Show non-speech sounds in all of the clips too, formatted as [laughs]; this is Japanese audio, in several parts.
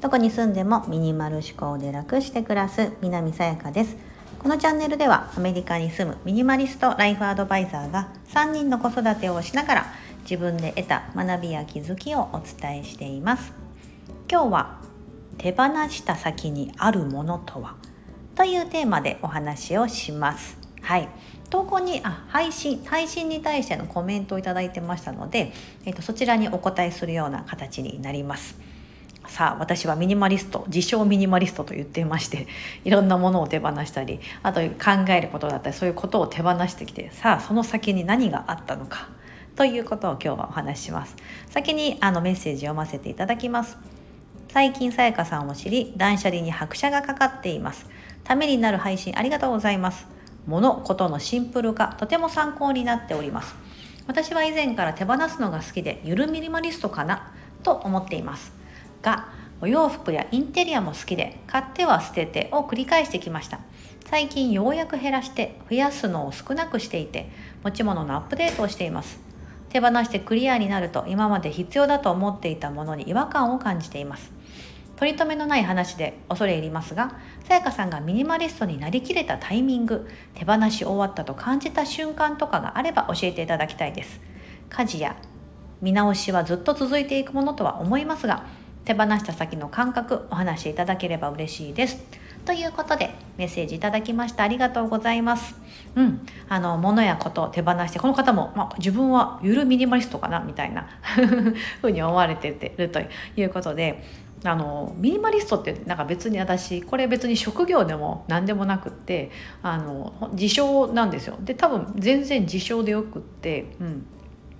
どこに住んでもミニマル思考で楽して暮らす南さやかです。このチャンネルではアメリカに住むミニマリストライフアドバイザーが3人の子育てをしながら自分で得た学びや気づきをお伝えしています。今日は手放した先にあるものとは？というテーマでお話をします。はい。投稿にあ配信配信に対してのコメントをいただいてましたので、えーと、そちらにお答えするような形になります。さあ私はミニマリスト自称ミニマリストと言っていまして [laughs] いろんなものを手放したりあと考えることだったりそういうことを手放してきてさあその先に何があったのかということを今日はお話しします。先にあのメッセージ読ませていただきます。最近さやかさんを知り断捨離に拍車がかかっています。ためになる配信ありがとうございます。物事のシンプル化とても参考になっております。私は以前から手放すのが好きでゆるミニマリストかなと思っています。がお洋服やインテリアも好きで買っては捨ててを繰り返してきました。最近ようやく減らして増やすのを少なくしていて持ち物のアップデートをしています。手放してクリアになると今まで必要だと思っていたものに違和感を感じています。取り留めのない話で恐れ入りますがさやかさんがミニマリストになりきれたタイミング手放し終わったと感じた瞬間とかがあれば教えていただきたいです。家事や見直しはずっと続いていくものとは思いますが手放した先の感覚お話しいただければ嬉しいです。ということでメッセージいただきましたありがとうございます。うんあの物やことを手放してこの方も、まあ、自分はゆるミニマリストかなみたいなふうに思われてるということであのミニマリストってなんか別に私これ別に職業でも何でもなくってあの自称なんですよ。で多分全然自称でよくって、うん、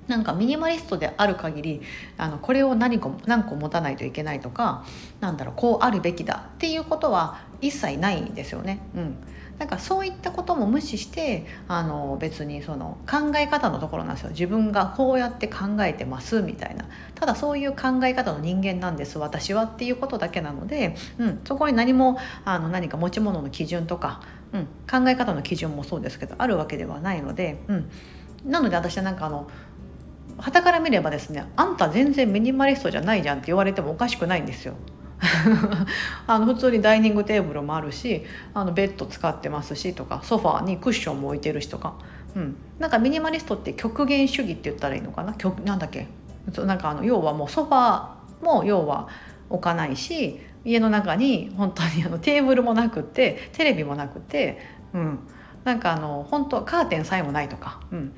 なんかミニマリストである限りあのこれを何個何個持たないといけないとかなんだろうこうあるべきだっていうことは一切ないんですよね。うん。なんかそういったことも無視してあの別にその考え方のところなんですよ。自分がこうやって考えてますみたいな。ただそういう考え方の人間なんです私はっていうことだけなので、うん、そこに何もあの何か持ち物の基準とか、うん、考え方の基準もそうですけどあるわけではないので、うん、なので私はなんかあの旗から見ればですねあんた全然ミニマリストじゃないじゃんって言われてもおかしくないんですよ。[laughs] あの普通にダイニングテーブルもあるしあのベッド使ってますしとかソファーにクッションも置いてるしとか、うん、なんかミニマリストって極限主義って言ったらいいのかな？極なんだっけ？なんかあの要はもうソファーも要は置かないし家の中に本当にあのテーブルもなくてテレビもなくて、うん、なんかあの本当カーテンさえもないとか、うん、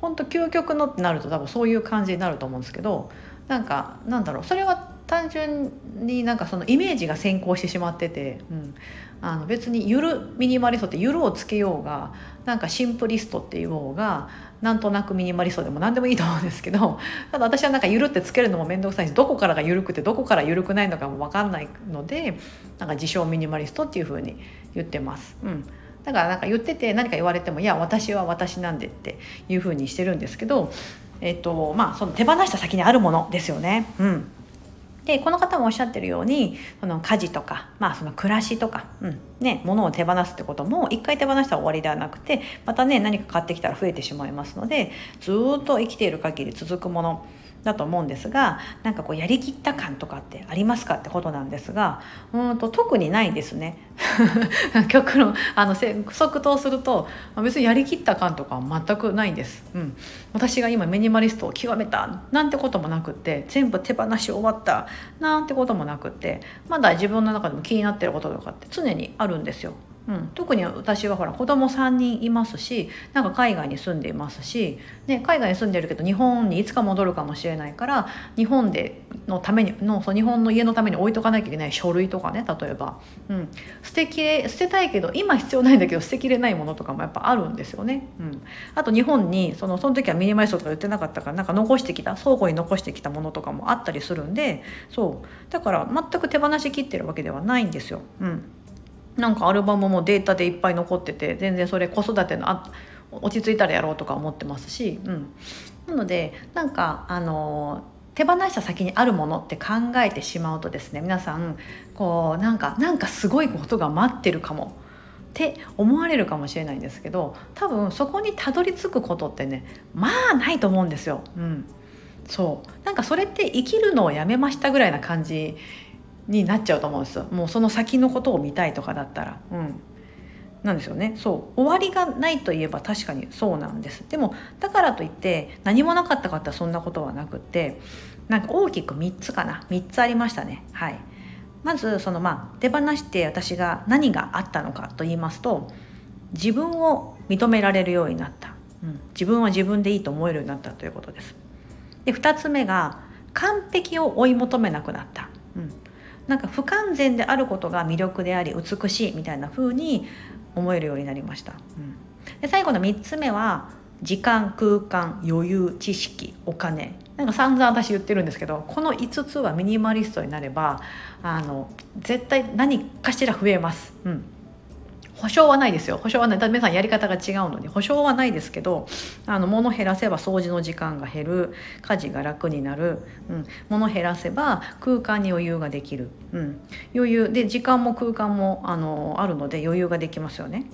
本当究極のってなると多分そういう感じになると思うんですけどなんかなんだろう。それは単純になんかそのイメージが先行してしまってて、うん、あの別にゆるミニマリストってゆるをつけようがなんかシンプリストって言おうがなんとなくミニマリストでも何でもいいと思うんですけど [laughs] ただ私はなんかゆるってつけるのも面倒くさいしどこからが緩くてどこから緩くないのかも分かんないのでなんか自称ミニマリストっていうふうに言ってます。うんだからなんか言ってて何か言われても「いや私は私なんで」っていうふうにしてるんですけど、えっとまあ、その手放した先にあるものですよね。うんでこの方もおっしゃってるようにその家事とか、まあ、その暮らしとか、うんね、物を手放すってことも一回手放したら終わりではなくてまたね何か買ってきたら増えてしまいますのでずっと生きている限り続くもの。だと思うんですがなんかこうやりきった感とかってありますかってことなんですがうんと特にないですね。[laughs] 極論。あの即答すると別にやりきった感とかは全くないんです、うん、私が今ミニマリストを極めたなんてこともなくって全部手放し終わったなんてこともなくってまだ自分の中でも気になってることとかって常にあるんですよ。うん、特に私はほら子供3人いますしなんか海外に住んでいますし、ね、海外に住んでるけど日本にいつか戻るかもしれないから日本でのためにのそう日本の家のために置いとかなきゃいけない書類とかね例えば、うん、捨てきれ捨てたいけど今必要ないんだけど捨てきれないものとかもやっぱあるんですよね。うん、あと日本にそのその時はミニマリストとか言ってなかったからなんか残してきた倉庫に残してきたものとかもあったりするんでそう。だから全く手放しきってるわけではないんですよ。うん。なんかアルバムもデータでいっぱい残ってて全然それ子育てのあ落ち着いたらやろうとか思ってますし、うん、なのでなんかあの手放した先にあるものって考えてしまうとですね皆さんこうなんかなんかすごいことが待ってるかもって思われるかもしれないんですけど多分そこにたどり着くことってねまあないと思うんですよ。うん。そう。なんかそれって生きるのをやめましたぐらいな感じになっちゃうと思うんですよ。もうその先のことを見たいとかだったら。うん。なんですよね。そう。終わりがないといえば確かにそうなんです。でもだからといって何もなかったかってそんなことはなくってなんか大きく3つかな。3つありましたね。はい。まずそのまあ手放して私が何があったのかと言いますと自分を認められるようになった、うん、自分は自分でいいと思えるようになったということです。で2つ目が完璧を追い求めなくなった、うん、なんか不完全であることが魅力であり美しいみたいな風に思えるようになりました、うん、で最後の3つ目は時間空間余裕知識お金。なんか散々私言ってるんですけどこの5つはミニマリストになればあの絶対何かしら増えます。うん保証はないですよ。保証はない。皆さんやり方が違うのに保証はないですけどあの物減らせば掃除の時間が減る。家事が楽になる、うん、物減らせば空間に余裕ができる、うん、余裕。で時間も空間もあのあるので余裕ができますよね。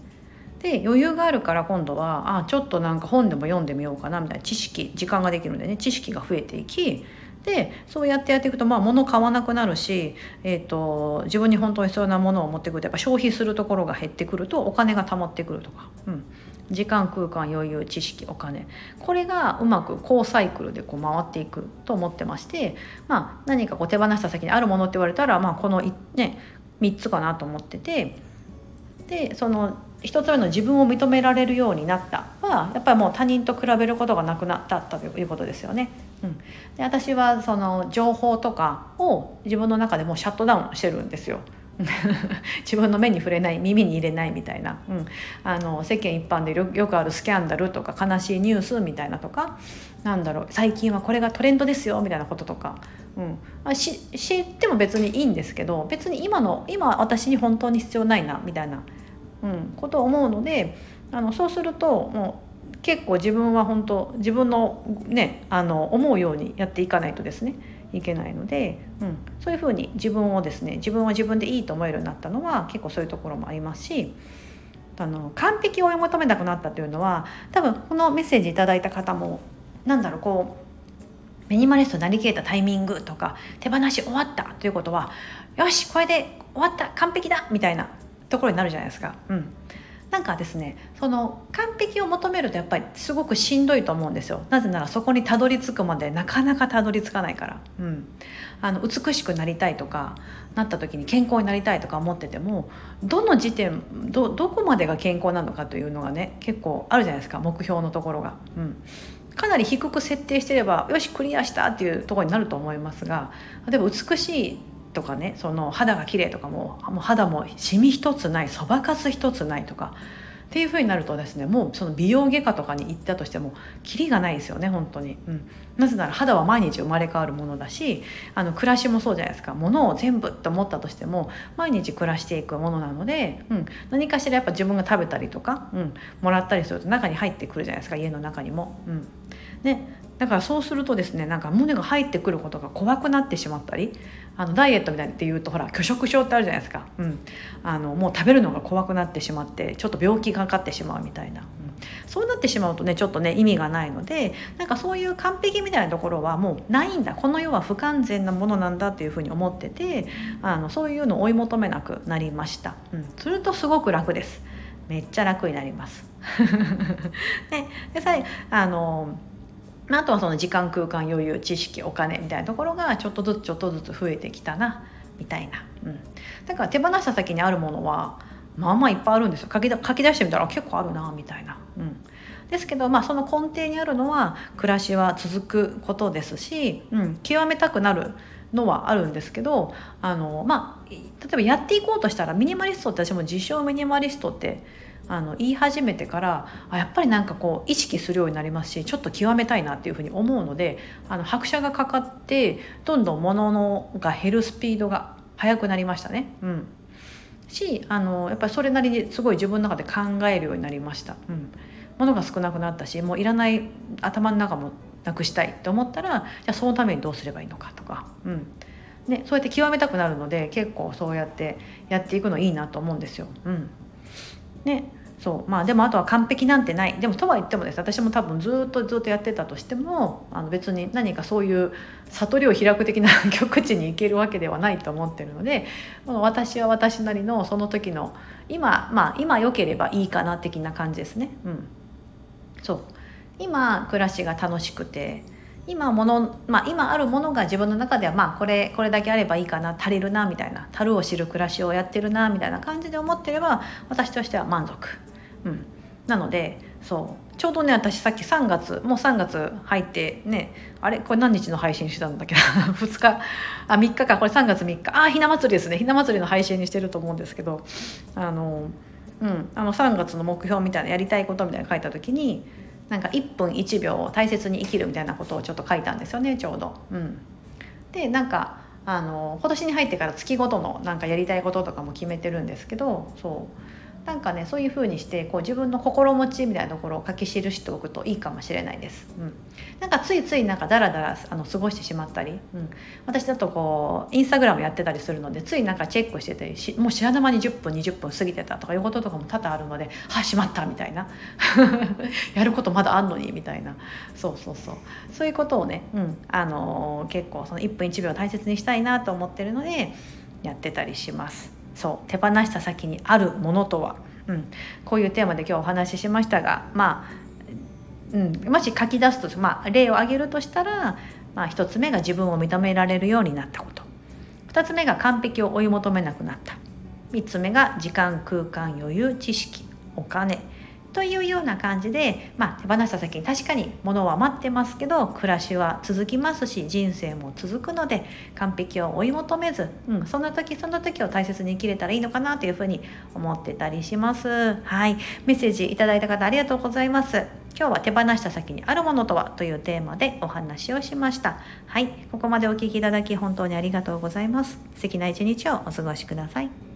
で余裕があるから今度はあちょっとなんか本でも読んでみようかなみたいな知識時間ができるんでね知識が増えていきでそうやってやっていくとまあ物買わなくなるし、えーと、自分に本当に必要なものを持ってくるとやっぱ消費するところが減ってくるとお金が貯まってくるとか、うん、時間空間余裕知識お金。これがうまく高サイクルでこう回っていくと思ってまして、まあ、何かこう手放した先にあるものって言われたら、まあ、この、ね、3つかなと思っててでその一つ目の自分を認められるようになったはやっぱりもう他人と比べることがなくなったということですよね。うん、で私はその情報とかを自分の中でもシャットダウンしてるんですよ。[laughs] 自分の目に触れない耳に入れないみたいな、うん、あの世間一般でよくあるスキャンダルとか悲しいニュースみたいなとかなんだろう最近はこれがトレンドですよみたいなこととか、うん、あし知っても別にいいんですけど別に今の今私に本当に必要ないなみたいな。うん、ことを思うのであのそうするともう結構自分は本当自分のねあの思うようにやっていかないとですねいけないので、うん、そういうふうに自分をですね自分は自分でいいと思えるようになったのは結構そういうところもありますしあの完璧を追い求めなくなったというのは多分このメッセージいただいた方もなんだろうこうミニマリストになりきれたタイミングとか手放し終わったということはよしこれで終わった完璧だみたいなところになるじゃないですか。うんなんかですねその完璧を求めるとやっぱりすごくしんどいと思うんですよ。なぜならそこにたどり着くまでなかなかたどり着かないから、うん、あの美しくなりたいとかなった時に健康になりたいとか思っててもどの時点どどこまでが健康なのかというのがね結構あるじゃないですか目標のところが。うん。かなり低く設定してればよしクリアしたっていうところになると思いますが例えば美しいとかねその肌が綺麗とかももう肌もシミ一つないそばかす一つないとかっていう風になるとですねもうその美容外科とかに行ったとしてもキリがないですよね本当に、うん、なぜなら肌は毎日生まれ変わるものだしあの暮らしもそうじゃないですか。物を全部って思ったとしても毎日暮らしていくものなので、うん、何かしらやっぱ自分が食べたりとか、うん、もらったりすると中に入ってくるじゃないですか。家の中にも。うん。ね、だからそうするとですねなんか胸が入ってくることが怖くなってしまったりあのダイエットみたいって言うとほら拒食症ってあるじゃないですか、うん、あのもう食べるのが怖くなってしまってちょっと病気がかかってしまうみたいな、そうなってしまうとねちょっとね意味がないのでなんかそういう完璧みたいなところはもうないんだこの世は不完全なものなんだっていうふうに思っててあのそういうのを追い求めなくなりました、うん、するとすごく楽です。めっちゃ楽になります。[laughs] ででさあのあとはその時間空間余裕知識お金みたいなところがちょっとずつちょっとずつ増えてきたなみたいな、うん、だから手放した先にあるものはまあまあいっぱいあるんですよ。書き書き出してみたら結構あるなみたいな、ですけど、まあ、その根底にあるのは暮らしは続くことですし、うん、極めたくなるのはあるんですけどあの、まあ、例えばやっていこうとしたらミニマリストって私も自称ミニマリストってあの言い始めてからあやっぱりなんかこう意識するようになりますしちょっと極めたいなっていうふうに思うのであの拍車がかかってどんどん物のが減るスピードが速くなりましたね。うんしあのやっぱりそれなりにすごい自分の中で考えるようになりました。うん、物が少なくなったしもういらない頭の中もなくしたいと思ったらじゃあそのためにどうすればいいのかとか、うん。ね、そうやって極めたくなるので結構そうやってやっていくのいいなと思うんですよ。うん。ねそう。まあでもあとは完璧なんてない。でもとは言ってもです。私も多分ずっとずっとやってたとしてもあの別に何かそういう悟りを開く的な極地に行けるわけではないと思ってるので私は私なりのその時の今まあ今良ければいいかな的な感じですね。うん、そう。今暮らしが楽しくて今もの、まあ、今あるものが自分の中ではまあこれこれだけあればいいかな足りるなみたいな樽を知る暮らしをやってるなみたいな感じで思ってれば私としては満足、うん、なのでそう。ちょうどね私さっき3月もう3月入ってねあれ？これ何日の配信してたんだっけ？[laughs] ど2日。あ3日か。これ3月3日。あひな祭りですね。ひな祭りの配信にしてると思うんですけど。あの,、うん、あの3月の目標みたいなやりたいことみたいな書いた時になんか1分1秒を大切に生きるみたいなことをちょっと書いたんですよねちょうど。うん、でなんかあの今年に入ってから月ごとのなんかやりたいこととかも決めてるんですけどそう。なんかねそういう風にしてこう自分の心持ちみたいなところを書き記しておくといいかもしれないです。うん、なんかついついなんかダラダラあの過ごしてしまったり、うん、私だとこうインスタグラムやってたりするのでついなんかチェックしててしもう知らぬ間に10分20分過ぎてたとかいうこととかも多々あるので「はあしまった」みたいな。[laughs] やることまだあんのにみたいな。そうそうそう。そういうことをね、うん。あのー、結構その1分1秒大切にしたいなと思ってるのでやってたりします。そう手放した先にあるものとは、うん、こういうテーマで今日お話ししましたがまあうん、もし書き出すと、まあ、例を挙げるとしたら、まあ、1つ目が自分を認められるようになったこと。2つ目が完璧を追い求めなくなった。3つ目が時間空間余裕知識お金。というような感じで、まあ、手放した先に確かに物は待ってますけど暮らしは続きますし人生も続くので完璧を追い求めず、うん、そんな時そんな時を大切に生きれたらいいのかなというふうに思ってたりします。はい、メッセージいただいた方ありがとうございます。今日は手放した先にあるものとはというテーマでお話をしました。はい、ここまでお聴きいただき本当にありがとうございます。素敵な一日をお過ごしください。